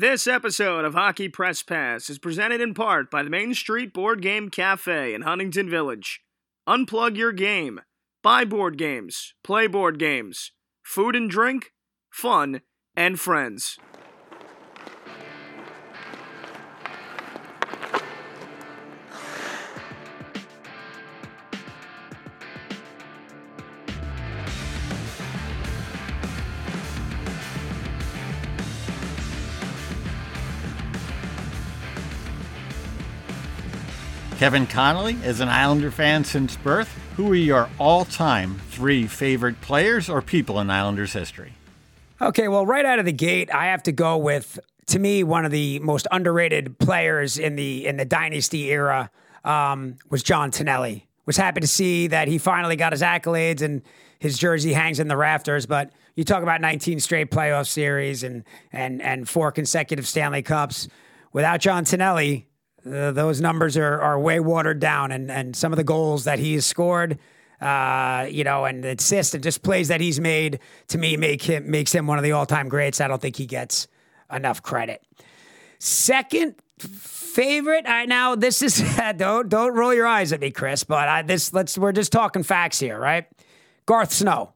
This episode of Hockey Press Pass is presented in part by the Main Street Board Game Cafe in Huntington Village. Unplug your game. Buy board games. Play board games. Food and drink. Fun and friends. Kevin Connolly is an Islander fan since birth. Who are your all time three favorite players or people in Islanders history? Okay, well, right out of the gate, I have to go with to me one of the most underrated players in the in the dynasty era um, was John Tonelli. Was happy to see that he finally got his accolades and his jersey hangs in the rafters. But you talk about 19 straight playoff series and and and four consecutive Stanley Cups. Without John Tonelli, uh, those numbers are, are way watered down, and, and some of the goals that he has scored, uh, you know, and the assists and just plays that he's made to me make him makes him one of the all time greats. I don't think he gets enough credit. Second favorite, I now this is don't don't roll your eyes at me, Chris, but I, this let's we're just talking facts here, right? Garth Snow.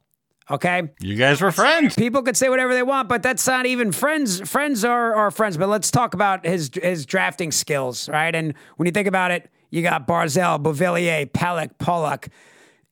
Okay. You guys were friends. People could say whatever they want, but that's not even friends. Friends are, are friends. But let's talk about his his drafting skills, right? And when you think about it, you got Barzal, Beauvillier, Pelech, Pulock,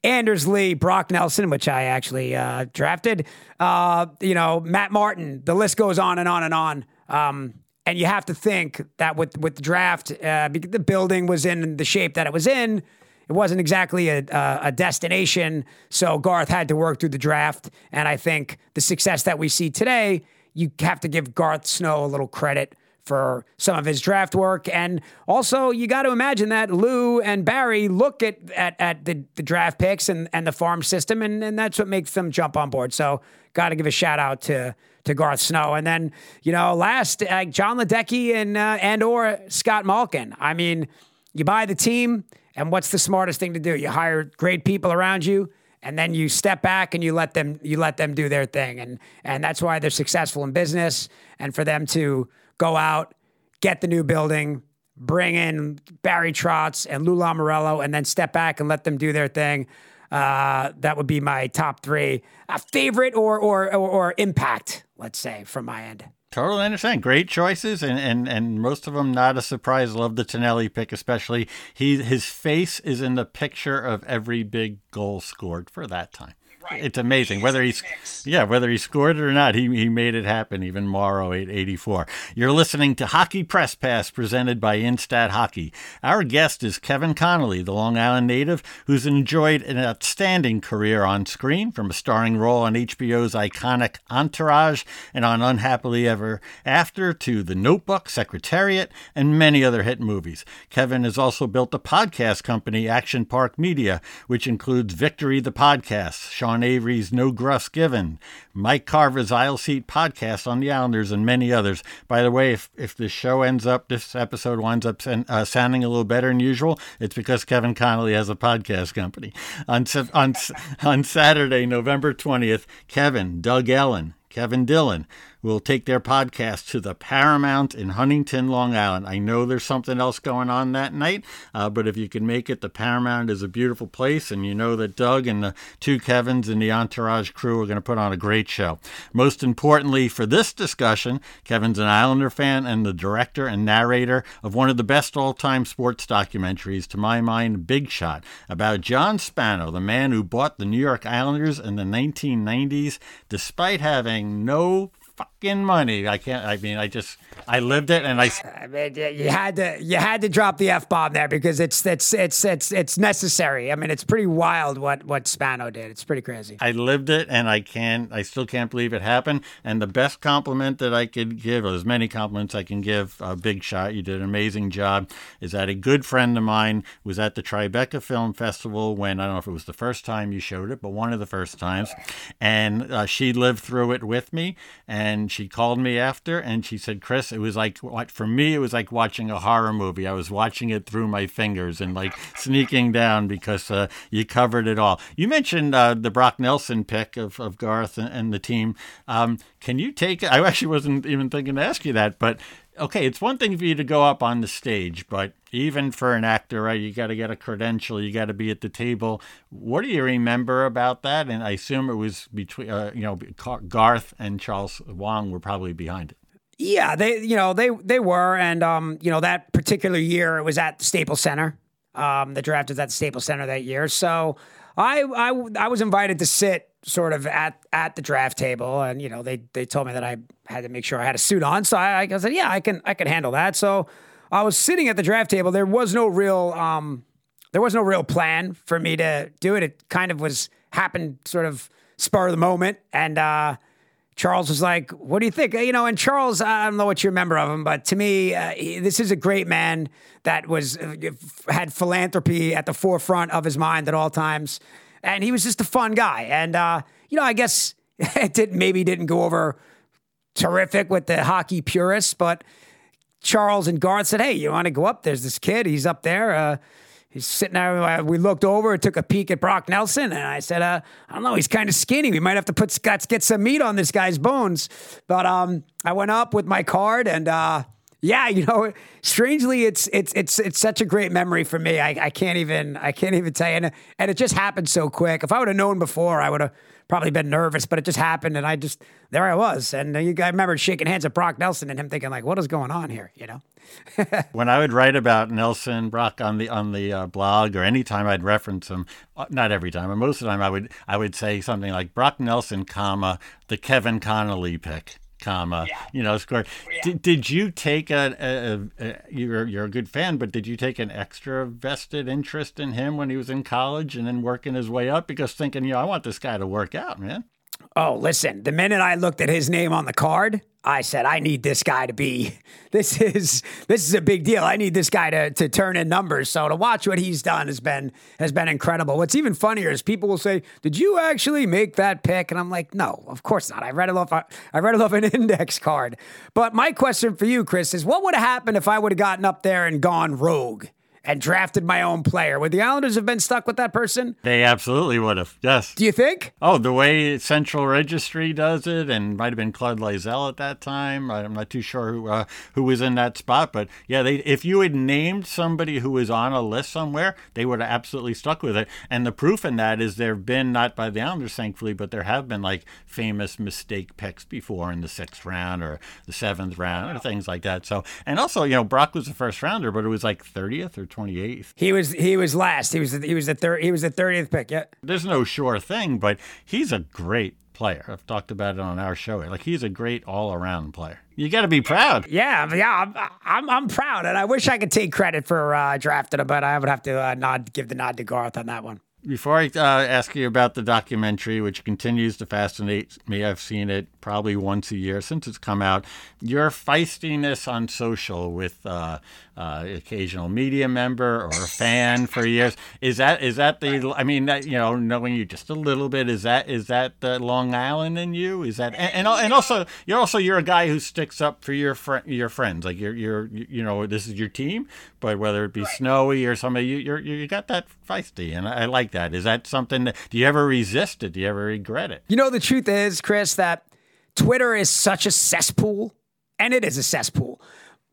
Anders Lee, Brock Nelson, which I actually uh, drafted. Uh, you know, Matt Martin. The list goes on and on and on. Um, and you have to think that with with the draft, uh, the building was in the shape that it was in it wasn't exactly a, a, destination. So Garth had to work through the draft. And I think the success that we see today, you have to give Garth Snow a little credit for some of his draft work. And also, you got to imagine that Lou and Barry look at at, at the, the draft picks and, and the farm system, and, and that's what makes them jump on board. So, got to give a shout out to to Garth Snow. And then, you know, last, uh, Jon Ledecky and, uh, and or Scott Malkin. I mean, you buy the team – and what's the smartest thing to do? You hire great people around you and then you step back and you let them you let them do their thing. And and that's why they're successful in business and for them to go out get the new building bring in Barry Trotz and Lou Lamoriello and then step back and let them do their thing uh, that would be my top three. Uh, favorite or, or or or impact let's say from my end Totally understand. Great choices, and, and, and most of them not a surprise. Love the Tonelli pick, especially. He his face is in the picture of every big goal scored for that time. Right. It's amazing whether he's yeah whether he scored it or not. He he made it happen. Even Morrow oh, eight eighty four. You're listening to Hockey Press Pass presented by Instat Hockey. Our guest is Kevin Connolly, the Long Island native, who's enjoyed an outstanding career on screen, from a starring role on HBO's iconic Entourage and on Unhappily Ever After to The Notebook, Secretariat, and many other hit movies. Kevin has also built a podcast company, Action Park Media, which includes Victory the podcast. Sean Sean Avery's No Gruffs Given, Mike Carver's Aisle Seat podcast on the Islanders, and many others. By the way, if, if this show ends up, this episode winds up uh, sounding a little better than usual, it's because Kevin Connolly has a podcast company. On, on, on Saturday, November 20th, Kevin, Doug Ellin, Kevin Dillon, will take their podcast to the Paramount in Huntington, Long Island. I know there's something else going on that night, uh, but if you can make it, the Paramount is a beautiful place, and you know that Doug and the two Kevins and the Entourage crew are going to put on a great show. Most importantly for this discussion, Kevin's an Islander fan and the director and narrator of one of the best all time sports documentaries, to my mind, Big Shot, about John Spano, the man who bought the New York Islanders in the 1990s, despite having no fucking money. I can't. I mean, I just I lived it, and I. I mean, you had to you had to drop the f bomb there because it's it's it's it's it's necessary. I mean, it's pretty wild what what Spano did. It's pretty crazy. I lived it, and I can't. I still can't believe it happened. And the best compliment that I could give, or as many compliments I can give, a big shot. You did an amazing job. Is that a good friend of mine was at the Tribeca Film Festival when I don't know if it was the first time you showed it, but one of the first times, and uh, she lived through it with me and and she called me after and she said, Chris, it was like what for me it was like watching a horror movie. I was watching it through my fingers and like sneaking down because uh, you covered it all. You mentioned uh, the Brock Nelson pick of, of Garth and, and the team. Um, can you take? I actually wasn't even thinking to ask you that, but okay, it's one thing for you to go up on the stage, but even for an actor, right, you got to get a credential, you got to be at the table. What do you remember about that? And I assume it was between, uh, you know, Garth and Charles Wang were probably behind it. Yeah, they, you know, they they were, and um, you know, that particular year it was at the Staples Center. Um, the draft was at the Staples Center that year, so I I I was invited to sit sort of at at the draft table, and you know they they told me that I had to make sure I had a suit on. So I, I said, yeah, I can I can handle that. So I was sitting at the draft table. There was no real um, there was no real plan for me to do it. It kind of was happened sort of spur of the moment, and uh, Charles was like, "What do you think?" You know, and Charles, I don't know what you remember of him, but to me, uh, he, this is a great man that was uh, had philanthropy at the forefront of his mind at all times and he was just a fun guy. And uh, you know, I guess it did maybe didn't go over terrific with the hockey purists, but Charles and Garth said, "Hey, you want to go up? There's this kid. He's up there. Uh, he's sitting there. Uh, we looked over, took a peek at Brock Nelson, and I said, uh, I don't know. He's kind of skinny. We might have to put Scott's get some meat on this guy's bones." But um, I went up with my card and. Yeah, you know, strangely, it's it's it's it's such a great memory for me. I, I can't even I can't even tell you, and, and it just happened so quick. If I would have known before, I would have probably been nervous, but it just happened, and I just there I was, and you I remember shaking hands with Brock Nelson and him thinking like, what is going on here, you know? when I would write about Nelson Brock on the on the uh, blog or anytime I'd reference him, uh, not every time, but most of the time I would I would say something like Brock Nelson, comma the Kevin Connolly pick comma yeah. you know score oh, yeah. did, did you take a, a, a, you're you're a good fan but did you take an extra vested interest in him when he was in college and then working his way up because thinking you know I want this guy to work out man Oh, listen, the minute I looked at his name on the card, I said, I need this guy to be this is this is a big deal. I need this guy to to turn in numbers. So to watch what he's done has been has been incredible. What's even funnier is people will say, Did you actually make that pick? And I'm like, No, of course not. I read it off I read it off an index card. But my question for you, Chris, is what would have happened if I would have gotten up there and gone rogue? And drafted my own player. Would the Islanders have been stuck with that person? They absolutely would have. Yes. Do you think? Oh, the way Central Registry does it, and might have been Claude Loiselle at that time. I'm not too sure who uh, who was in that spot, but yeah, they if you had named somebody who was on a list somewhere, they would have absolutely stuck with it. And the proof in that is there have been not by the Islanders, thankfully, but there have been like famous mistake picks before in the sixth round or the seventh round or things like that. So, and also, you know, Brock was the first rounder, but it was like 30th or 28th. He was he was last. He was he was the third he was the 30th pick. Yeah. There's no sure thing, but he's a great player. I've talked about it on our show. Like he's a great all-around player. You got to be proud. Yeah, yeah, I'm, I'm, I'm proud, and I wish I could take credit for uh, drafting him, but I would have to uh, nod, give the nod to Garth on that one. Before I uh, ask you about the documentary, which continues to fascinate me, I've seen it probably once a year since it's come out. Your feistiness on social with uh, uh, occasional media member or a fan for years is that is that the? I mean, that, you know, knowing you just a little bit, is that is that the Long Island in you? Is that and, and, and also you're also you're a guy who sticks up for your fr- your friends, like you're you're you know this is your team, but whether it be right. snowy or somebody, you you're, you got that feisty, and I, I like that. Is that something that do you ever resist it? Do you ever regret it? You know, the truth is, Chris, that Twitter is such a cesspool, and it is a cesspool.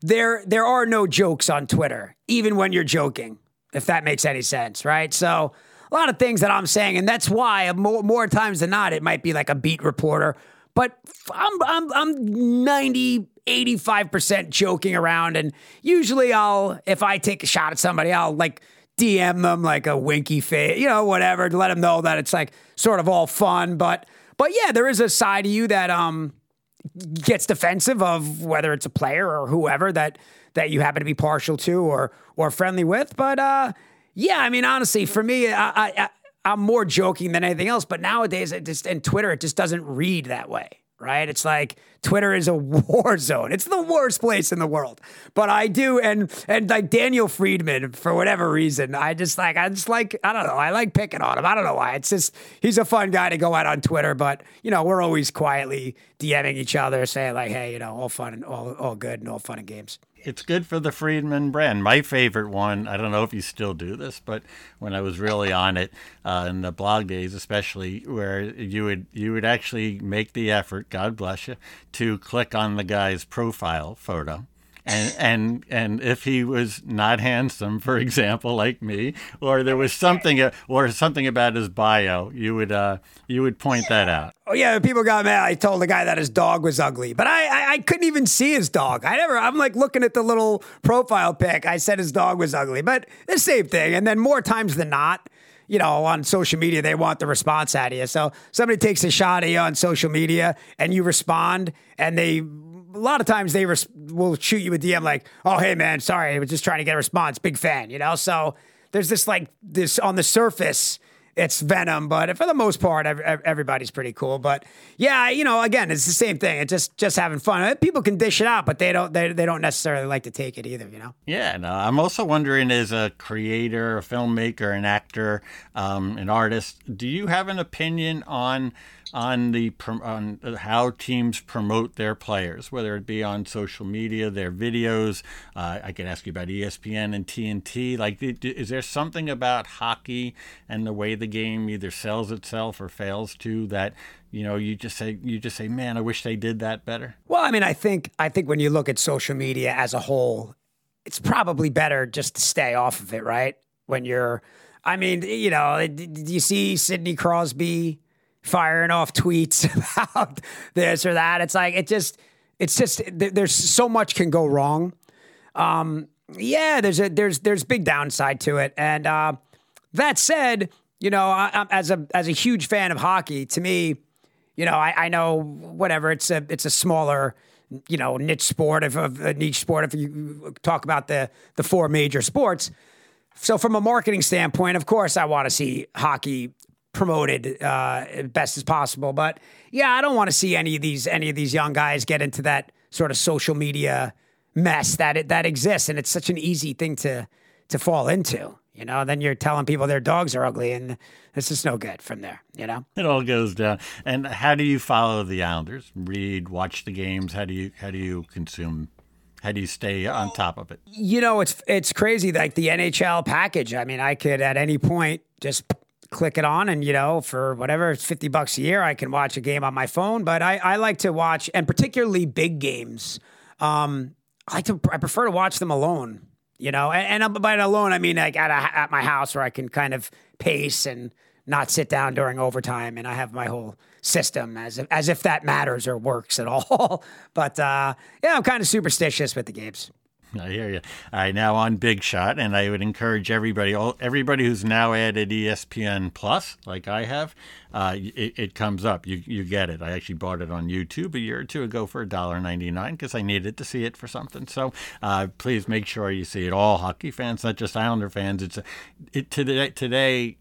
There, there are no jokes on Twitter, even when you're joking, if that makes any sense, right? So, a lot of things that I'm saying, and that's why more, more times than not, it might be like a beat reporter, but I'm, I'm, I'm 90, 85% joking around. And usually I'll, if I take a shot at somebody, I'll like DM them like a winky face, you know, whatever, to let them know that it's like sort of all fun. But but yeah, there is a side of you that um gets defensive of whether it's a player or whoever that that you happen to be partial to or or friendly with. But uh, yeah, I mean, honestly, for me, I, I, I'm more joking than anything else. But nowadays, it just and Twitter, it just doesn't read that way, right? It's like Twitter is a war zone. It's the worst place in the world. But I do, and and like Daniel Friedman, for whatever reason, I just like I just like I don't know. I like picking on him. I don't know why. It's just he's a fun guy to go out on Twitter. But you know, we're always quietly DMing each other, saying like, hey, you know, all fun and all all good and all fun and games it's good for the Friedman brand. My favorite one, I don't know if you still do this, but when I was really on it uh, in the blog days, especially where you would you would actually make the effort, God bless you, to click on the guy's profile photo and and and if he was not handsome, for example, like me, or there was something or something about his bio, you would uh, you would point that out. Oh yeah, people got mad. I told the guy that his dog was ugly, but I, I, I couldn't even see his dog. I never. I'm like looking at the little profile pic. I said his dog was ugly, but the same thing. And then more times than not, you know, on social media, they want the response out of you. So somebody takes a shot at you on social media and you respond and they a lot of times they res- will shoot you a DM like, "Oh, hey man, sorry, I was just trying to get a response. Big fan," you know. So there's this like this on the surface it's Venom, but for the most part, everybody's pretty cool. But yeah, you know, again, it's the same thing. It's just just having fun. People can dish it out, but they don't they, they don't necessarily like to take it either. You know. Yeah, no, I'm also wondering, as a creator, a filmmaker, an actor, um, an artist, do you have an opinion on? On the on how teams promote their players, whether it be on social media, their videos. Uh, I could ask you about ESPN and TNT. Like, is there something about hockey and the way the game either sells itself or fails to that? You know, you just say you just say, "Man, I wish they did that better." Well, I mean, I think I think when you look at social media as a whole, it's probably better just to stay off of it, right? When you're, I mean, you know, do you see Sidney Crosby? Firing off tweets about this or that. It's like it just it's just there's so much can go wrong. Um, yeah, there's a there's there's big downside to it. And uh, that said, you know, I, as a as a huge fan of hockey, to me, you know, I, I know whatever it's a it's a smaller you know niche sport of, of a niche sport if you talk about the the four major sports. So from a marketing standpoint, of course, I want to see hockey promoted uh, best as possible. But yeah, I don't want to see any of these any of these young guys get into that sort of social media mess that it, that exists, and it's such an easy thing to to fall into. You know, then you're telling people their dogs are ugly, and it's just no good from there. You know, it all goes down. And how do you follow the Islanders? Read, watch the games. How do you how do you consume how do you stay on top of it? You know, it's it's crazy. Like the NHL package. I mean, I could at any point just click it on and you know for whatever it's 50 bucks a year i can watch a game on my phone. But i, I like to watch and particularly big games. Um, i like to i prefer to watch them alone you know and, and by alone i mean like at, a, at my house where i can kind of pace and not sit down during overtime and i have my whole system as if, as if that matters or works at all. But uh, yeah i'm kind of superstitious with the games I hear you. Right, now on Big Shot, and I would encourage everybody, all, everybody who's now added ESPN Plus, like I have, uh, it, it, comes up. You you get it. I actually bought it on YouTube a year or two ago for $1.99 because I needed to see it for something. So uh, please make sure you see it. All hockey fans, not just Islander fans. It's a, it today today.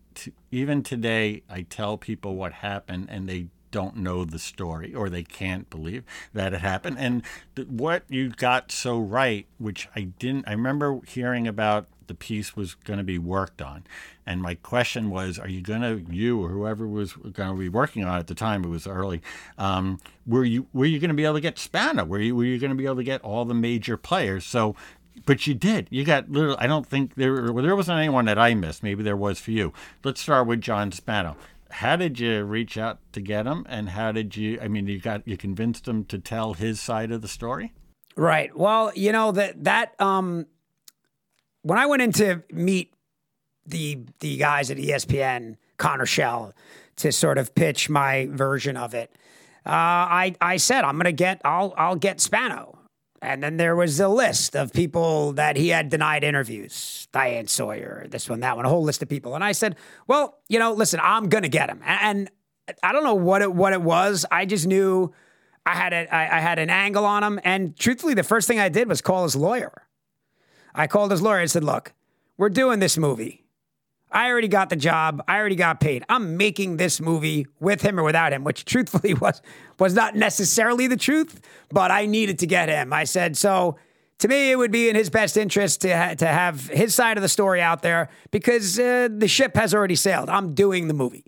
even today, I tell people what happened, and they don't know the story or they can't believe that it happened. And th- what you got so right, which I didn't, I remember hearing about the piece was going to be worked on. And my question was, are you going to, you or whoever was going to be working on it at the time, it was early, um, were you were you going to be able to get Spano? Were you, were you going to be able to get all the major players? So but you did. You got little. I don't think there. Well, there wasn't anyone that I missed. Maybe there was for you. Let's start with John Spano how did you reach out to get him and how did you i mean you got you convinced him to tell his side of the story? Right. Well you know that that um when i went in to meet the the guys at espn connor schell to sort of pitch my version of it uh, i i said i'm gonna get i'll i'll get spano and then there was a list of people that he had denied interviews Diane Sawyer, this one, that one, a whole list of people. And I said, well, you know, listen, I'm going to get him. And I don't know what it, what it was. I just knew I had, a, I, I had an angle on him. And truthfully, the first thing I did was call his lawyer. I called his lawyer and said, look, we're doing this movie. I already got the job. I already got paid. I'm making this movie with him or without him, which truthfully was was not necessarily the truth, but I needed to get him. I said so. To me, it would be in his best interest to ha- to have his side of the story out there because uh, the ship has already sailed. I'm doing the movie.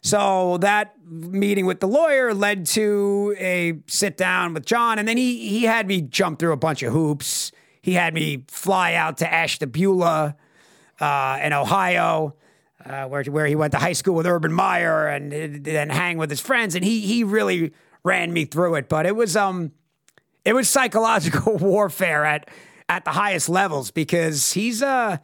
So that meeting with the lawyer led to a sit down with John, and then he he had me jump through a bunch of hoops. He had me fly out to Ashtabula uh, in Ohio, uh, where where he went to high school with Urban Meyer, and then hang with his friends. And he he really ran me through it. But it was um it was psychological warfare at at the highest levels because he's a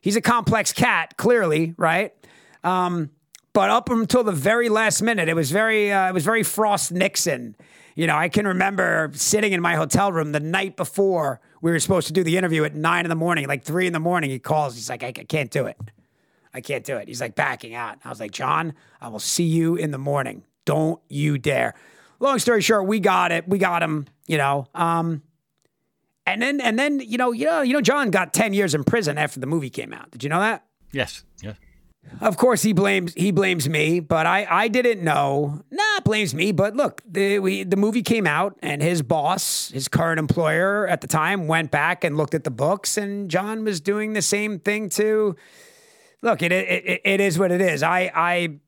he's a complex cat, clearly, right? Um, but up until the very last minute, it was very uh, it was very Frost Nixon. You know, I can remember sitting in my hotel room the night before we were supposed to do the interview at nine in the morning, like three in the morning. He calls. He's like, I, I can't do it. I can't do it. He's like backing out. I was like, John, I will see you in the morning. Don't you dare. Long story short, we got it. We got him. You know. Um, and then and then you know you know you know John got ten years in prison after the movie came out. Did you know that? Yes. Yes. Of course, he blames he blames me, but I I didn't know. Nah, blames me. But look, the we, the movie came out, and his boss, his current employer at the time, went back and looked at the books, and John was doing the same thing too. Look, it it, it is what it is. I I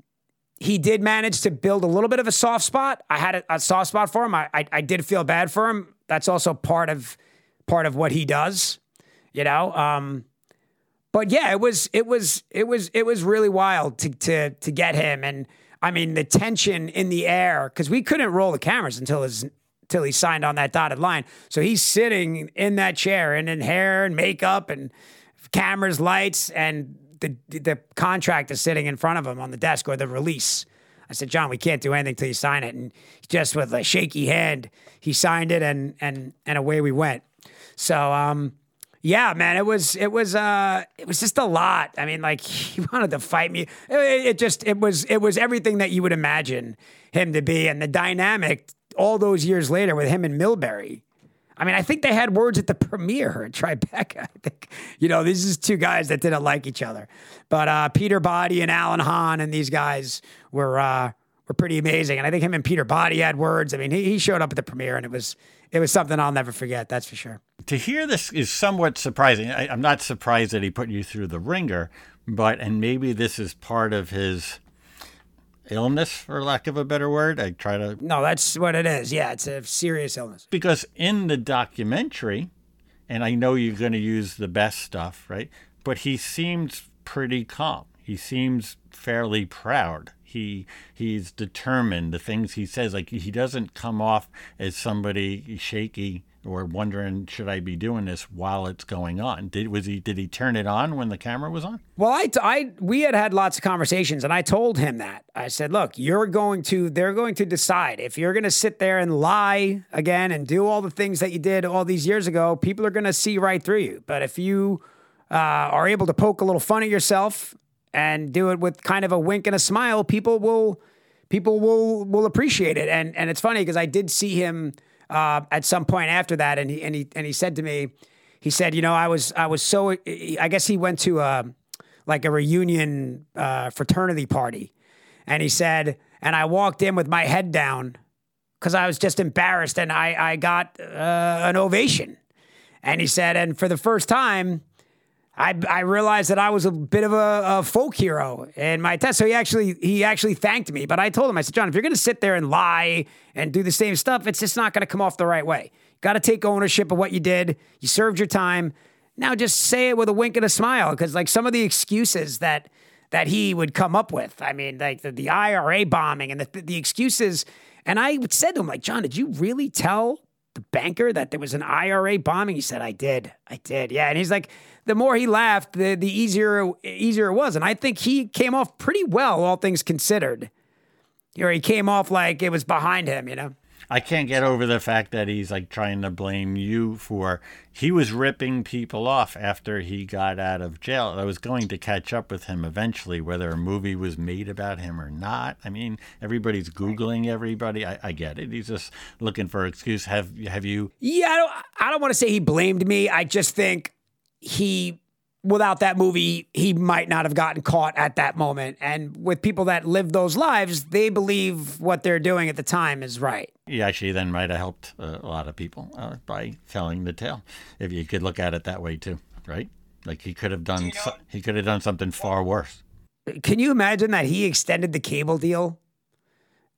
he did manage to build a little bit of a soft spot. I had a, a soft spot for him. I, I I did feel bad for him. That's also part of part of what he does. You know. Um, but yeah, it was it was it was it was really wild to to to get him, and I mean the tension in the air because we couldn't roll the cameras until his until he signed on that dotted line. So he's sitting in that chair and in hair and makeup and cameras, lights, and the the contract is sitting in front of him on the desk or the release. I said, John, we can't do anything till you sign it. And just with a shaky hand, he signed it, and and and away we went. So um, yeah, man, it was it was uh it was just a lot. I mean, like he wanted to fight me. It, it, just it was it was everything that you would imagine him to be, and the dynamic all those years later with him and Milbury. I mean, I think they had words at the premiere at Tribeca. I think you know these is two guys that didn't like each other, but uh, Peter Botte and Alan Hahn and these guys were uh, were pretty amazing. And I think him and Peter Botte had words. I mean, he, he showed up at the premiere, and it was it was something I'll never forget. That's for sure. To hear this is somewhat surprising. I, I'm not surprised that he put you through the ringer, but and maybe this is part of his illness, for lack of a better word. I try to. No, that's what it is. Yeah, it's a serious illness. Because in the documentary, and I know you're going to use the best stuff, right? But he seems pretty calm. He seems fairly proud he he's determined the things he says like he doesn't come off as somebody shaky or wondering should I be doing this while it's going on. Did was he did he turn it on when the camera was on? Well, I, I we had had lots of conversations and I told him that. I said, "Look, you're going to they're going to decide if you're going to sit there and lie again and do all the things that you did all these years ago, people are going to see right through you. But if you uh, are able to poke a little fun at yourself and do it with kind of a wink and a smile, people will people will will appreciate it. And and it's funny because I did see him uh, at some point after that, and he and he and he said to me, he said, you know, I was I was so I guess he went to a like a reunion uh, fraternity party, and he said, and I walked in with my head down because I was just embarrassed, and I I got uh, an ovation, and he said, and for the first time I, I realized that I was a bit of a, a, folk hero in my test. So he actually he actually thanked me. But I told him, I said, John, if you're going to sit there and lie and do the same stuff, it's just not going to come off the right way. Got to take ownership of what you did. You served your time. Now just say it with a wink and a smile, because like some of the excuses that that he would come up with, I mean, like the, the IRA bombing and the the excuses. And I said to him, like, John, did you really tell the banker that there was an IRA bombing? He said, I did. I did. Yeah. And he's like, the more he laughed, the the easier easier it was. And I think he came off pretty well, all things considered. Or he came off like it was behind him, you know. I can't get over the fact that he's like trying to blame you for he was ripping people off after he got out of jail. I was going to catch up with him eventually, whether a movie was made about him or not. I mean, everybody's googling everybody. I, I get it. He's just looking for an excuse. Have have you? Yeah, I don't. I don't want to say he blamed me. I just think he without that movie, he might not have gotten caught at that moment. And with people that live those lives, they believe what they're doing at the time is right. He actually then might have helped uh, a lot of people uh, by telling the tale, if you could look at it that way too, right? Like he could have done, you know, so, he could have done something far worse. Can you imagine that he extended the cable deal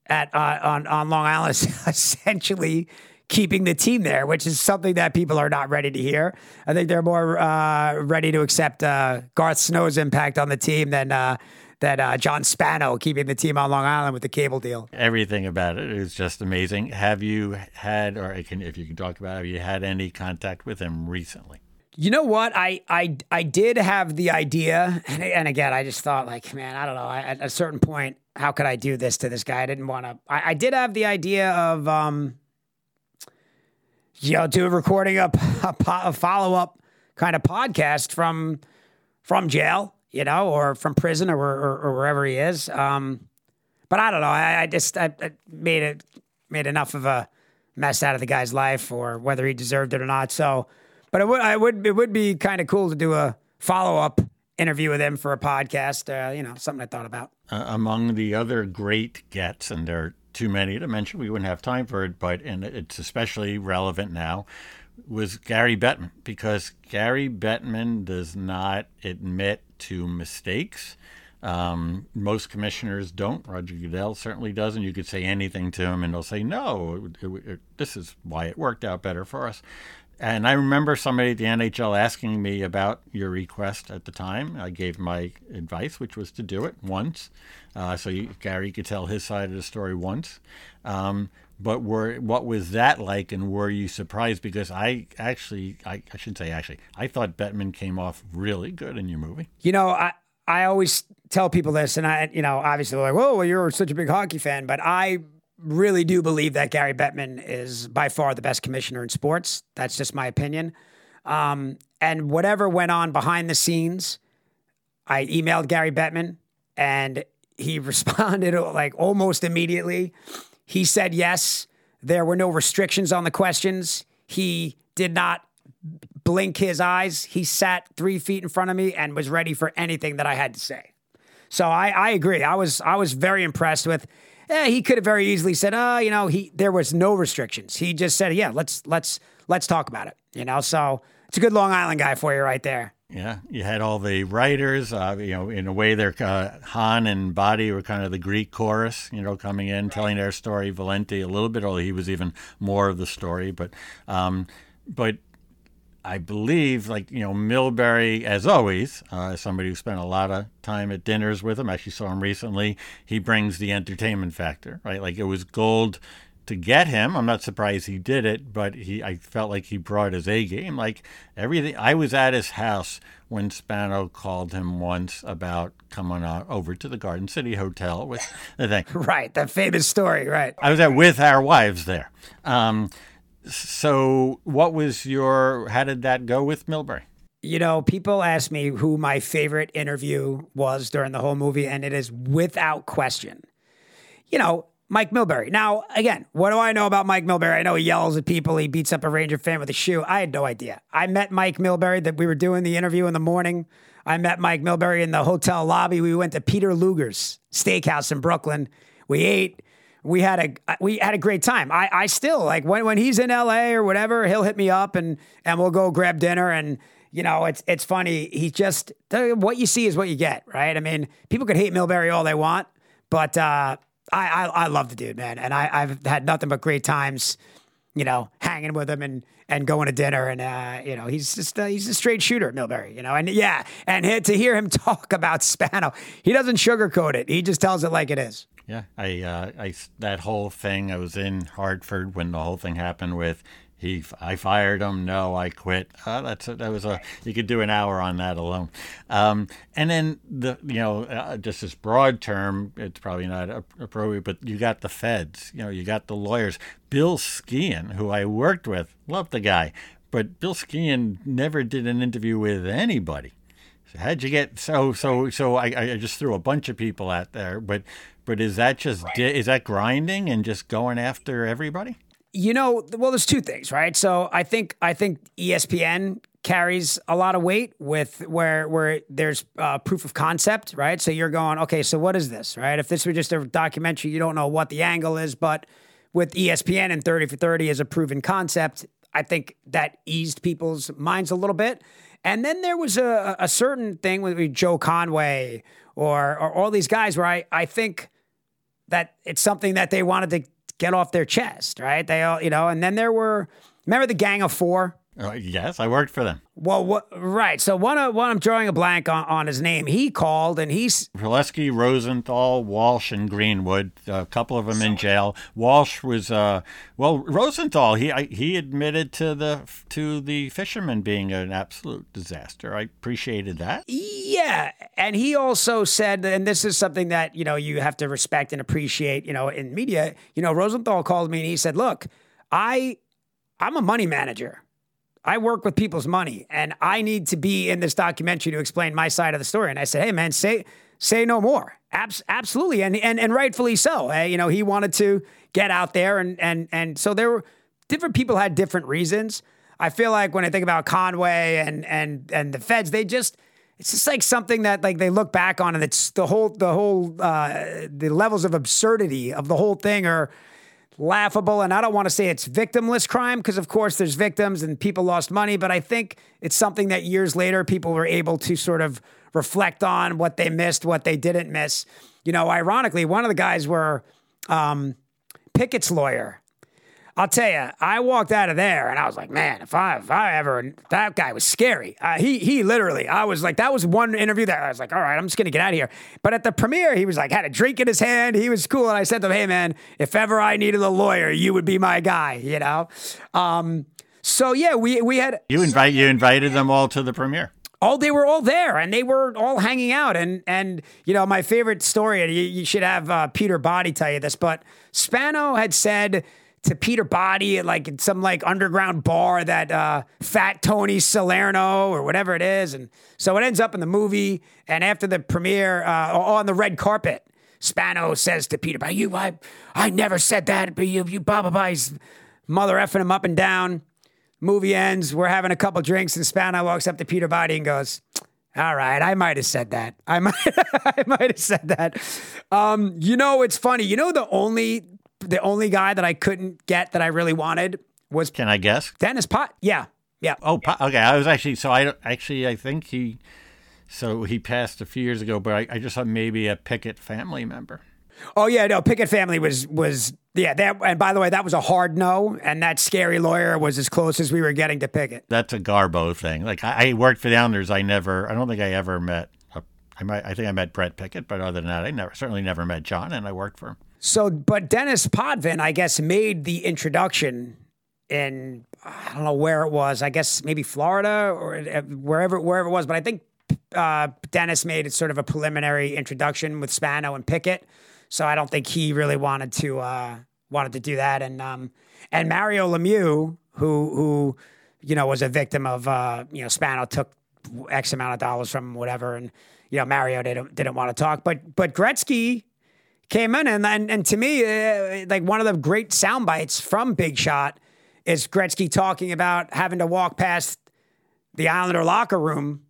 at uh, on on Long Island, essentially keeping the team there, which is something that people are not ready to hear. I think they're more uh, ready to accept uh, Garth Snow's impact on the team than uh, than uh, John Spano keeping the team on Long Island with the cable deal. Everything about it is just amazing. Have you had, or can, if you can talk about, have you had any contact with him recently? You know what? I I I did have the idea, and, and again, I just thought like, man, I don't know. I, at a certain point, how could I do this to this guy? I didn't want to. I, I did have the idea of um, you know, to recording a, a, a follow up kind of podcast from from jail, you know, or from prison or, or, or wherever he is. Um, but I don't know. I, I just I, I made it made enough of a mess out of the guy's life, or whether he deserved it or not. So, but it would I would it would be kind of cool to do a follow up interview with him for a podcast. Uh, you know, something I thought about. Uh, among the other great gets, and there too many to mention. We wouldn't have time for it, but and it's especially relevant now was Gary Bettman because Gary Bettman does not admit to mistakes. Um, most commissioners don't. Roger Goodell certainly doesn't. You could say anything to him, and they'll say, "No, it, it, it, this is why it worked out better for us." And I remember somebody at the NHL asking me about your request at the time. I gave my advice, which was to do it once, uh, so you, Gary could tell his side of the story once. Um, but were what was that like, and were you surprised? Because I actually, I, I shouldn't say actually, I thought Bettman came off really good in your movie. You know, I I always tell people this, and I, you know, obviously they're like, "Whoa, well, you're such a big hockey fan," but I really do believe that Gary Bettman is by far the best commissioner in sports. That's just my opinion. Um, and whatever went on behind the scenes, I emailed Gary Bettman and he responded like almost immediately. He said yes. There were no restrictions on the questions. He did not blink his eyes. He sat three feet in front of me and was ready for anything that I had to say. So I, I agree. I was I was very impressed with eh, he could have very easily said, "Oh, you know, he there was no restrictions." He just said, "Yeah, let's let's let's talk about it." You know, so it's a good Long Island guy for you right there. Yeah, you had all the writers. Uh, you know, in a way, they're uh, Hahn and Botte were kind of the Greek chorus. You know, coming in right. telling their story. Valenti a little bit, although he was even more of the story. But, um, but I believe, like, you know, Milbury, as always, uh, somebody who spent a lot of time at dinners with him, I actually saw him recently, he brings the entertainment factor, right? Like, it was gold to get him. I'm not surprised he did it, but he, I felt like he brought his A game. Like, everything, I was at his house when Spano called him once about coming on over to the Garden City Hotel with the thing. right, that famous story, right. I was there with our wives there. Um, so, what was your? How did that go with Milbury? You know, people ask me who my favorite interview was during the whole movie, and it is without question. You know, Mike Milbury. Now, again, what do I know about Mike Milbury? I know he yells at people, he beats up a Ranger fan with a shoe. I had no idea. I met Mike Milbury that we were doing the interview in the morning. I met Mike Milbury in the hotel lobby. We went to Peter Luger's steakhouse in Brooklyn. We ate we had a we had a great time. I, I still like when when he's in LA or whatever, he'll hit me up and and we'll go grab dinner and you know it's it's funny. He just what you see is what you get, right? I mean, people could hate Milbury all they want, but uh, I, I I love the dude, man, and I I've had nothing but great times, you know, hanging with him and and going to dinner and uh, you know he's just uh, he's a straight shooter, Milbury, you know, and yeah, and to hear him talk about Spano, he doesn't sugarcoat it. He just tells it like it is. Yeah, I, uh, I, that whole thing. I was in Hartford when the whole thing happened with he. I fired him. No, I quit. Uh, that's a, that was a. You could do an hour on that alone. Um, and then the you know uh, just this broad term. It's probably not appropriate, but you got the feds. You know, you got the lawyers. Bill Skein, who I worked with, loved the guy, but Bill Skein never did an interview with anybody. So how'd you get so so so? I, I just threw a bunch of people out there, but but is that just right. is that grinding and just going after everybody? You know, well, there's two things, right? So I think I think ESPN carries a lot of weight with where where there's uh, proof of concept, right? So you're going, okay, so what is this, right? If this were just a documentary, you don't know what the angle is, but with ESPN and 30 for 30 as a proven concept, I think that eased people's minds a little bit. And then there was a, a certain thing with Joe Conway or, or all these guys where I, I think that it's something that they wanted to get off their chest, right? They all, you know, and then there were, remember the Gang of Four? Uh, yes, I worked for them. Well, what, right. So one, of, one, I'm drawing a blank on, on his name. He called and he's Prelisky, Rosenthal, Walsh, and Greenwood. A couple of them in jail. Walsh was uh, well, Rosenthal. He I, he admitted to the to the fishermen being an absolute disaster. I appreciated that. Yeah, and he also said, and this is something that you know you have to respect and appreciate. You know, in media, you know, Rosenthal called me and he said, "Look, I I'm a money manager." I work with people's money and I need to be in this documentary to explain my side of the story. And I said, hey, man, say, say no more. Abs- absolutely. And, and, and rightfully so. Uh, you know, he wanted to get out there. And, and, and so there were different people had different reasons. I feel like when I think about Conway and, and, and the feds, they just, it's just like something that like they look back on and it's the whole, the whole, uh, the levels of absurdity of the whole thing are, laughable. And I don't want to say it's victimless crime because, of course, there's victims and people lost money. But I think it's something that years later people were able to sort of reflect on what they missed, what they didn't miss. You know, ironically, one of the guys were um, Pickett's lawyer. I'll tell you, I walked out of there and I was like, man, if I if I ever that guy was scary. Uh, he he literally, I was like, that was one interview that I was like, all right, I'm just gonna get out of here. But at the premiere, he was like, had a drink in his hand. He was cool, and I said to him, hey man, if ever I needed a lawyer, you would be my guy. You know. Um, so yeah, we we had you invite you invited them all to the premiere. Oh, they were all there, and they were all hanging out. And and you know, my favorite story, and you, you should have uh, Peter Botte tell you this, but Spano had said to Peter Botte at like some like underground bar that uh, Fat Tony Salerno or whatever it is. And so it ends up in the movie. And after the premiere, uh, on the red carpet, Spano says to Peter Botte, "You, I, I never said that, but you, you, blah blah blah." He's mother effing him up and down. Movie ends. We're having a couple drinks, and Spano walks up to Peter Botte and goes. All right, I might have said that. I might, I might have said that. Um, you know, it's funny. You know, the only the only guy that I couldn't get that I really wanted was. Can I guess? Dennis Pot. Yeah. Yeah. Oh, okay. I was actually so I actually I think he so he passed a few years ago, but I, I just thought maybe a Pickett family member. Oh yeah, no, Pickett family was was yeah. That and by the way, that was a hard no, and that scary lawyer was as close as we were getting to Pickett. That's a Garbo thing. Like I, I worked for the Islanders. I never. I don't think I ever met. A, I might. I think I met Brett Pickett, but other than that, I never certainly never met John, and I worked for him. So, but Dennis Potvin, I guess, made the introduction in I don't know where it was. I guess maybe Florida or uh, wherever wherever it was. But I think uh, Dennis made it sort of a preliminary introduction with Spano and Pickett. So I don't think he really wanted to uh, wanted to do that. And um, and Mario Lemieux, who who you know was a victim of uh, you know Spano took X amount of dollars from whatever, and you know Mario didn't didn't want to talk. But but Gretzky came in, and and, and to me, uh, like one of the great sound bites from Big Shot is Gretzky talking about having to walk past the Islander locker room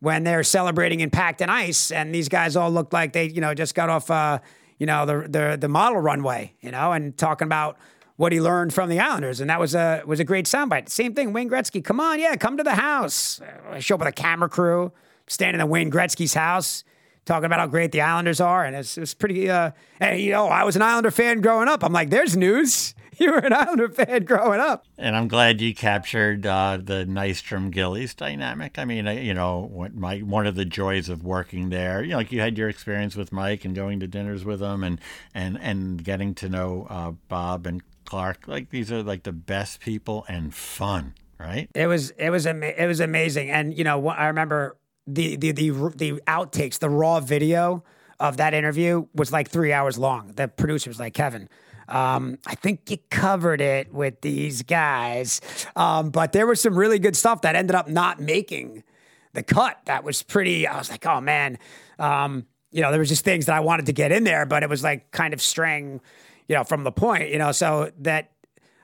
when they're celebrating in packed and ice, and these guys all looked like they, you know, just got off, uh, you know, the, the the model runway, you know, and talking about what he learned from the Islanders, and that was a was a great soundbite. Same thing, Wayne Gretzky. Come on, yeah, come to the house. I show up with a camera crew, standing in the Wayne Gretzky's house talking about how great the Islanders are, and it's, it's pretty. Uh, and you know, I was an Islander fan growing up. I'm like, there's news. You were an Islander fan growing up, and I'm glad you captured uh, the Nystrom Gillies dynamic. I mean, you know, my one of the joys of working there. You know, like you had your experience with Mike and going to dinners with him, and and and getting to know uh, Bob and Clark. Like these are like the best people and fun right? It was it was ama- it was amazing, and you know I remember the the the the outtakes, the raw video of that interview was like three hours long. The producer was like, Kevin. Um, I think you covered it with these guys, um, but there was some really good stuff that ended up not making the cut. That was pretty. I was like, oh man, um, you know, there was just things that I wanted to get in there, but it was like kind of straying, you know, from the point. You know, so that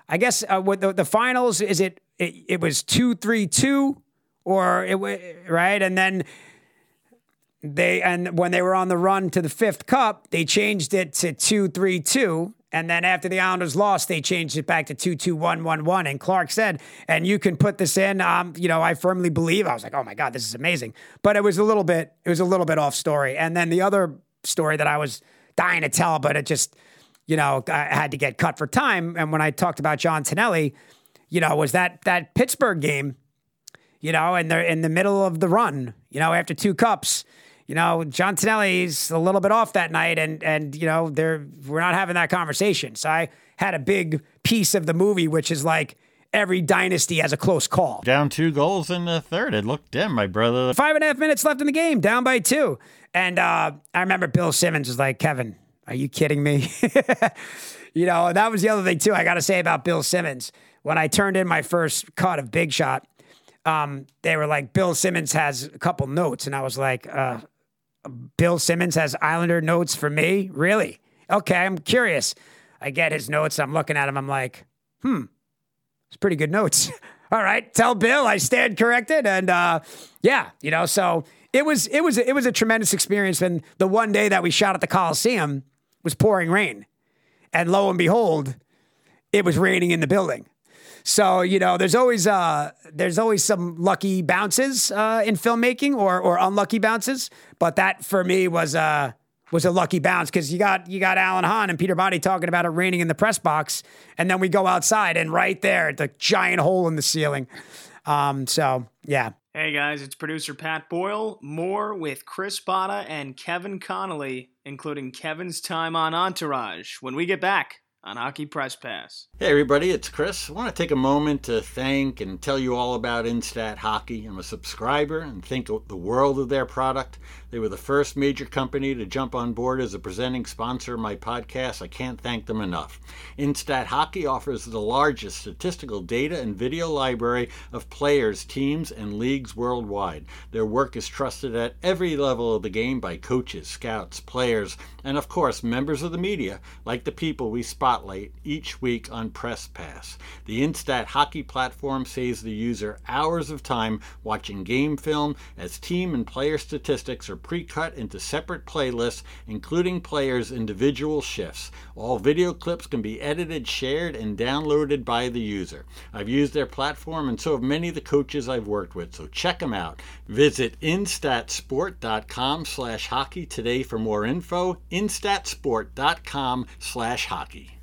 I guess uh, with the, the finals is it, it it was two three two or it right, and then they and when they were on the run to the fifth cup, they changed it to two three two. And then after the Islanders lost, they changed it back to 2-1-1-1 And Clark said, and you can put this in. Um, you know, I firmly believe. I was like, oh my god, this is amazing. But it was a little bit, it was a little bit off story. And then the other story that I was dying to tell, but it just, you know, I had to get cut for time. And when I talked about John Tonelli, you know, was that that Pittsburgh game, you know, and they're in the middle of the run, you know, after two cups you know, John Tonelli's a little bit off that night, and and you know, they're we're not having that conversation. So I had a big piece of the movie, which is like every dynasty has a close call. Down two goals in the third. It looked dim, my brother. Five and a half minutes left in the game, down by two. And uh, I remember Bill Simmons was like, Kevin, are you kidding me? you know, that was the other thing too. I got to say about Bill Simmons. When I turned in my first cut of Big Shot, um, they were like, Bill Simmons has a couple notes, and I was like, uh, Bill Simmons has Islander notes for me? Really? Okay, I'm curious. I get his notes. I'm looking at him. I'm like, hmm, it's pretty good notes. All right, tell Bill I stand corrected. And uh, yeah, you know, so it was it was it was a tremendous experience. And the one day that we shot at the Coliseum was pouring rain, and lo and behold, it was raining in the building. So you know, there's always uh, there's always some lucky bounces uh, in filmmaking or or unlucky bounces, but that for me was uh was a lucky bounce because you got you got Alan Hahn and Peter Botte talking about it raining in the press box, and then we go outside and right there the giant hole in the ceiling. Um, so yeah. Hey guys, it's producer Pat Boyle. More with Chris Botta and Kevin Connolly, including Kevin's time on Entourage when we get back on Hockey Press Pass. Hey, everybody, it's Chris. I want to take a moment to thank and tell you all about Instat Hockey. I'm a subscriber and think the world of their product. They were the first major company to jump on board as a presenting sponsor of my podcast. I can't thank them enough. Instat Hockey offers the largest statistical data and video library of players, teams, and leagues worldwide. Their work is trusted at every level of the game by coaches, scouts, players, and of course, members of the media, like the people we spotlight each week on Press Pass. The Instat Hockey platform saves the user hours of time watching game film as team and player statistics are pre-cut into separate playlists, including players' individual shifts. All video clips can be edited, shared, and downloaded by the user. I've used their platform and so have many of the coaches I've worked with, so check them out. Visit instatsport.com slash hockey today for more info. instatsport.com slash hockey.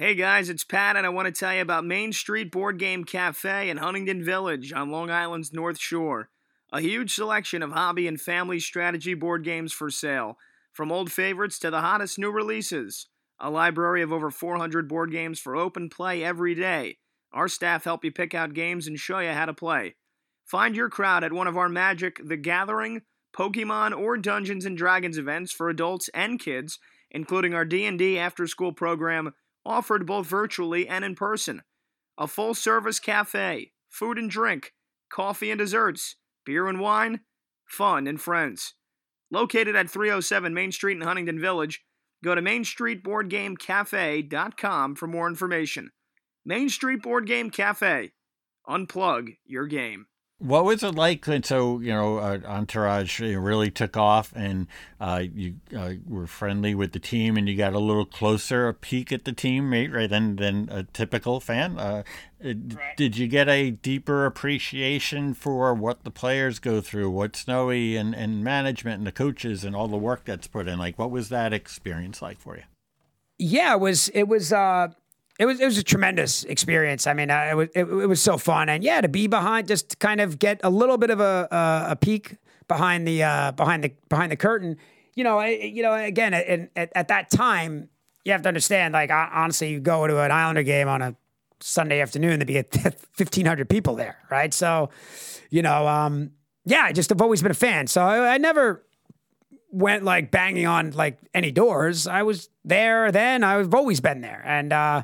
Hey guys, it's Pat, and I want to tell you about Main Street Board Game Cafe in Huntington Village on Long Island's North Shore. A huge selection of hobby and family strategy board games for sale, from old favorites to the hottest new releases. A library of over 400 board games for open play every day. Our staff help you pick out games and show you how to play. Find your crowd at one of our Magic, The Gathering, Pokemon, or Dungeons and Dragons events for adults and kids, including our D&D after-school program offered both virtually and in person. A full-service cafe, food and drink, coffee and desserts, beer and wine, fun, and friends. Located at 307 Main Street in Huntington Village, go to MainStreetBoardGameCafe.com for more information. Main Street Board Game Cafe. Unplug your game. What was it like? And so you know, uh, Entourage really took off, and uh, you uh, were friendly with the team, and you got a little closer, a peek at the team, right, right than than a typical fan. Uh, right. Did you get a deeper appreciation for what the players go through, what Snowy and and management and the coaches and all the work that's put in? Like, what was that experience like for you? Yeah, it was. It was. Uh, it was it was a tremendous experience. I mean, uh, it was it, it, was so fun, and yeah, to be behind, just kind of get a little bit of a a, a peek behind the uh, behind the behind the curtain. You know, I, you know, again, at, at, at, that time, you have to understand. Like, honestly, you go to an Islander game on a Sunday afternoon, there'd be fifteen hundred people there, right? So, you know, um, yeah, I just have always been a fan. So I, I never went like banging on like any doors. I was there then. I've always been there, and. uh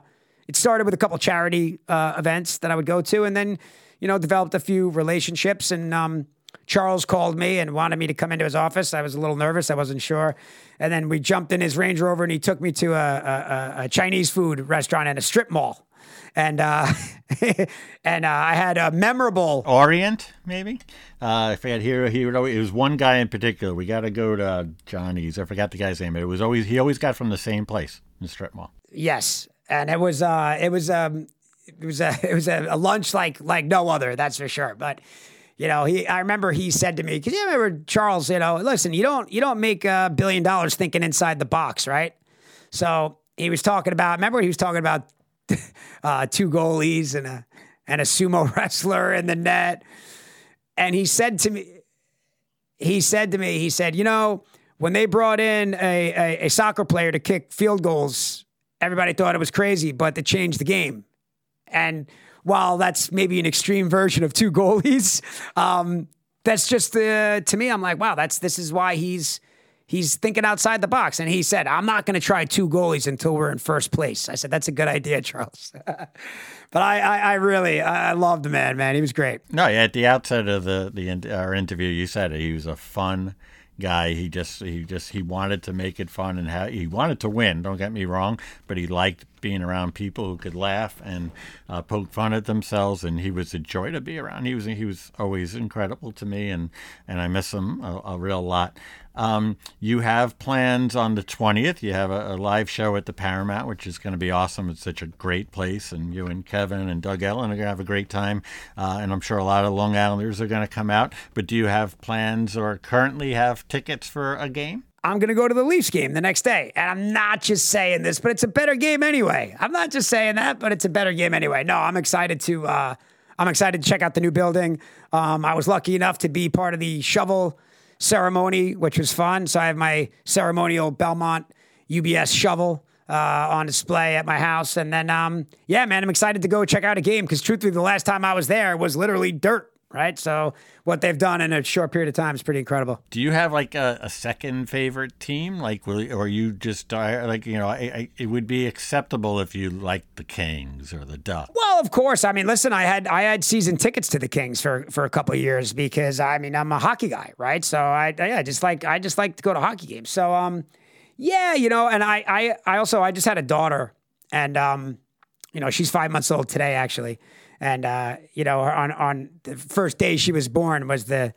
it started with a couple charity uh, events that I would go to, and then you know developed a few relationships. And um, Charles called me and wanted me to come into his office. I was a little nervous; I wasn't sure. And then we jumped in his Range Rover, and he took me to a, a, a Chinese food restaurant and a strip mall. and uh, and uh, I had a memorable Orient, maybe. Uh, I forget here. He would always, it was one guy in particular. We got to go to Johnny's. I forgot the guy's name. But it was always he always got from the same place, in the strip mall. Yes, and it was uh, it was um, it was a it was a, a lunch like like no other. That's for sure. But you know, he I remember he said to me because you remember Charles. You know, listen, you don't you don't make a billion dollars thinking inside the box, right? So he was talking about. Remember, he was talking about uh, two goalies and a and a sumo wrestler in the net. And he said to me, he said to me, he said, you know, when they brought in a, a, a soccer player to kick field goals, everybody thought it was crazy, but they changed the game. And while that's maybe an extreme version of two goalies, um, that's just the to me. I'm like, wow, that's this is why he's he's thinking outside the box. And he said, I'm not going to try two goalies until we're in first place. I said, that's a good idea, Charles. but I, I, I, really, I loved the man, man. He was great. No, at the outset of the, the our interview, you said. He was a fun guy. He just he just he wanted to make it fun and ha- he wanted to win. Don't get me wrong, but he liked being around people who could laugh and uh, poke fun at themselves. And he was a joy to be around. He was he was always incredible to me, and and I miss him a, a real lot. Um, you have plans on the 20th. You have a, a, live show at the Paramount, which is going to be awesome. It's such a great place, and you and Kevin and Doug Ellin are going to have a great time. Uh, and I'm sure a lot of Long Islanders are going to come out. But do you have plans or currently have tickets for a game? I'm going to go to the Leafs game the next day. And I'm not just saying this, but it's a better game anyway. I'm not just saying that, but it's a better game anyway. No, I'm excited to. Uh, I'm excited to check out the new building. Um, I was lucky enough to be part of the shovel ceremony, which was fun. So I have my ceremonial Belmont UBS shovel uh, on display at my house. And then, um, yeah, man, I'm excited to go check out a game because truthfully, the last time I was there was literally dirt right? So what they've done in a short period of time is pretty incredible. Do you have like a, a second favorite team, like, will, or you just like you know, I, I, it would be acceptable if you liked the Kings or the Ducks? Well, of course. I mean, listen, I had I had season tickets to the Kings for for a couple of years because I mean I'm a hockey guy, right? So I yeah, just like I just like to go to hockey games. So um, yeah, you know, and I I I also I just had a daughter, and um, you know, she's five months old today actually and uh, you know, on on the first day she was born was the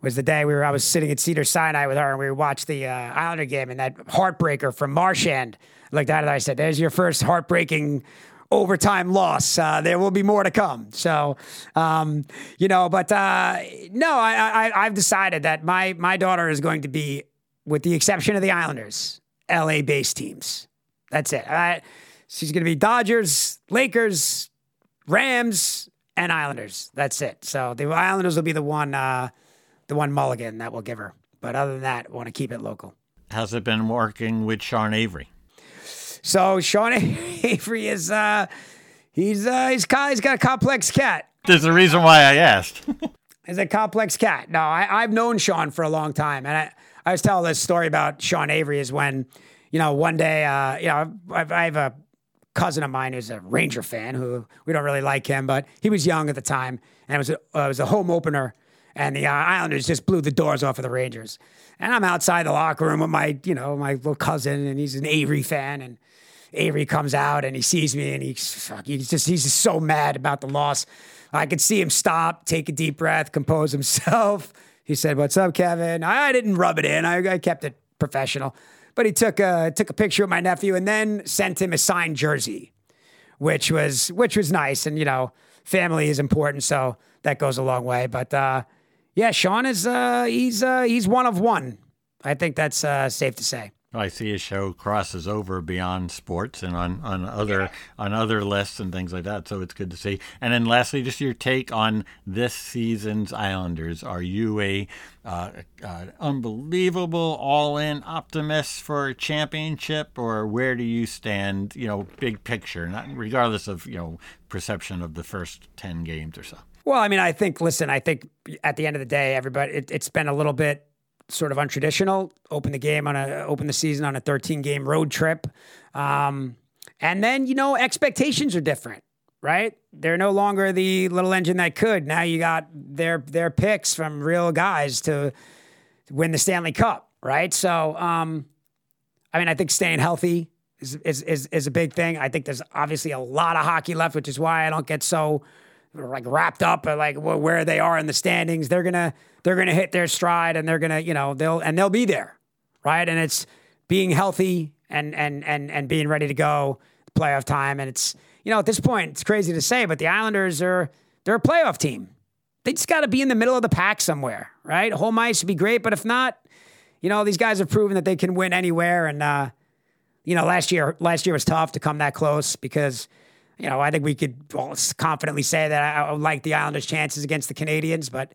was the day we were. I was sitting at Cedar Sinai with her, and we watched the uh, Islander game, and that heartbreaker from Marchand. I looked at it, I said, "There's your first heartbreaking." overtime loss. Uh, there will be more to come. So, um, you know, but uh, no, I, I, I've decided that my my daughter is going to be, with the exception of the Islanders, LA based teams. That's it. She's going to be Dodgers, Lakers, Rams and Islanders. That's it. So the Islanders will be the one, uh, the one mulligan that we'll give her. But other than that, want to keep it local. How's it been working with Sean Avery? So Sean Avery is uh, he's uh, he's he's got a complex cat. There's a reason why I asked. he's a complex cat. No, I, I've known Sean for a long time, and I I was telling this story about Sean Avery is when, you know, one day, uh, you know, I, I have a cousin of mine who's a Ranger fan who we don't really like him, but he was young at the time, and it was a, uh, it was a home opener, and the uh, Islanders just blew the doors off of the Rangers. And I'm outside the locker room with my you know my little cousin, and he's an Avery fan, and Avery comes out and he sees me, and he's he's just he's just so mad about the loss. I could see him stop, take a deep breath, compose himself. He said, "What's up, Kevin?" I, didn't rub it in. I, I kept it professional. But he took a took a picture of my nephew and then sent him a signed jersey, which was which was nice. And you know, family is important, so that goes a long way. But uh, yeah, Sean is uh, he's uh, he's one of one. I think that's uh, safe to say. I see a show crosses over beyond sports and on, on other on other lists and things like that. So it's good to see. And then lastly, just your take on this season's Islanders. Are you a uh, uh, unbelievable all in optimist for a championship, or where do you stand? You know, big picture, not regardless of you know perception of the first ten games or so. Well, I mean, I think. Listen, I think at the end of the day, everybody, it, it's been a little bit sort of untraditional. Open the game on a open the season on a 13 game road trip, um, and then you know expectations are different, right? They're no longer the little engine that could. Now you got their their picks from real guys to win the Stanley Cup, right? So, um, I mean, I think staying healthy is, is is a big thing. I think there's obviously a lot of hockey left, which is why I don't get so like wrapped up like where they are in the standings. They're gonna they're gonna hit their stride and they're gonna you know they'll and they'll be there, right? And it's being healthy and and and and being ready to go playoff time. And it's you know at this point it's crazy to say, but the Islanders are they're a playoff team. They just got to be in the middle of the pack somewhere, right? Home ice would be great, but if not, you know these guys have proven that they can win anywhere. And uh, you know last year last year was tough to come that close because you know, I think we could confidently say that I, I like the Islanders' chances against the Canadiens, but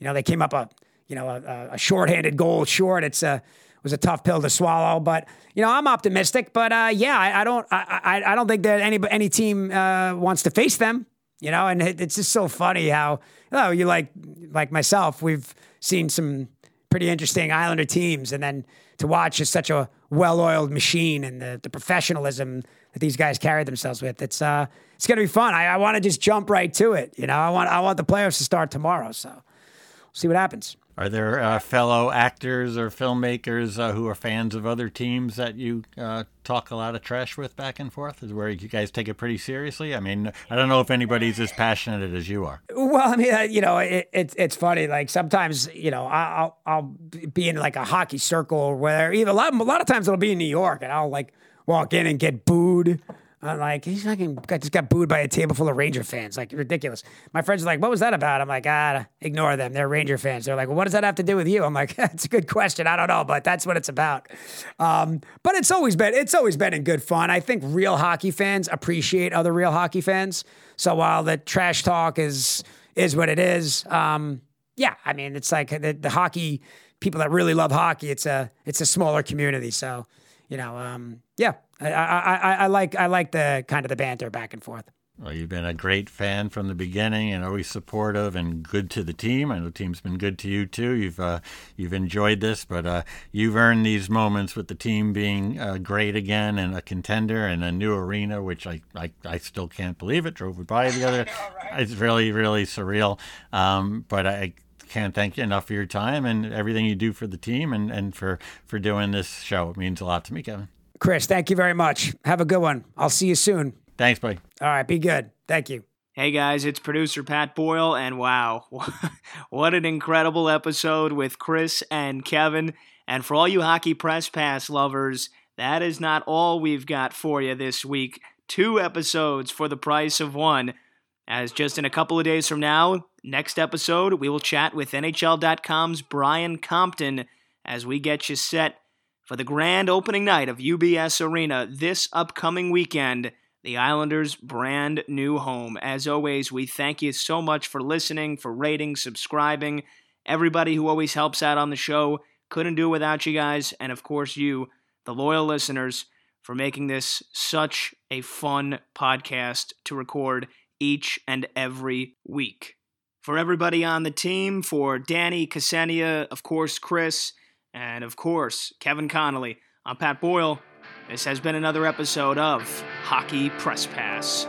you know they came up a you know a, a shorthanded goal short. It's a was a tough pill to swallow, but you know I'm optimistic. But uh, yeah, I, I don't I, I, don't think that any any team uh, wants to face them. You know, and it, it's just so funny how oh you like like myself, we've seen some pretty interesting Islander teams, and then to watch is such a well-oiled machine and the, the professionalism that these guys carry themselves with. It's uh, it's gonna be fun. I, I want to just jump right to it. You know, I want I want the playoffs to start tomorrow. So see what happens. Are there uh, fellow actors or filmmakers uh, who are fans of other teams that you uh, talk a lot of trash with back and forth? Is where you guys take it pretty seriously? I mean, I don't know if anybody's as passionate as you are. Well, I mean, uh, you know, it, it, it's funny. Like sometimes, you know, I'll I'll be in like a hockey circle or where even a lot a lot of times it'll be in New York, and I'll like walk in and get booed I'm like, he's fucking just got booed by a table full of Ranger fans. Like, ridiculous. My friends are like, what was that about? I'm like, ah, ignore them. They're Ranger fans. They're like, well, what does that have to do with you? I'm like, that's a good question. I don't know, but that's what it's about. Um, but it's always been, it's always been in good fun. I think real hockey fans appreciate other real hockey fans. So while the trash talk is, is what it is, um, yeah, I mean, it's like the, the hockey people that really love hockey. It's a, it's a smaller community. So, you know, um, yeah, I, I, I, like I like the kind of the banter back and forth. Well, you've been a great fan from the beginning and always supportive and good to the team. I know the team's been good to you too. You've uh, you've enjoyed this, but uh, you've earned these moments with the team being uh, great again and a contender and a new arena, which I, I, I still can't believe it. Drove by the other. right? It's really really surreal. Um, but I can't thank you enough for your time and everything you do for the team and, and for, for doing this show. It means a lot to me, Kevin. Chris, thank you very much. Have a good one. I'll see you soon. Thanks, buddy. All right, be good. Thank you. Hey guys, it's producer Pat Boyle, and wow, what an incredible episode with Chris and Kevin. And for all you Hockey Press Pass lovers, that is not all we've got for you this week. Two episodes for the price of one. As just in a couple of days from now, next episode, we will chat with NHL.com's Brian Compton as we get you set for the grand opening night of UBS Arena this upcoming weekend, the Islanders' brand new home. As always, we thank you so much for listening, for rating, subscribing, everybody who always helps out on the show. Couldn't do it without you guys, and of course, you, the loyal listeners, for making this such a fun podcast to record each and every week. For everybody on the team, for Danny, Ksenia, of course, Chris, and of course, Kevin Connolly. I'm Pat Boyle. This has been another episode of Hockey Press Pass.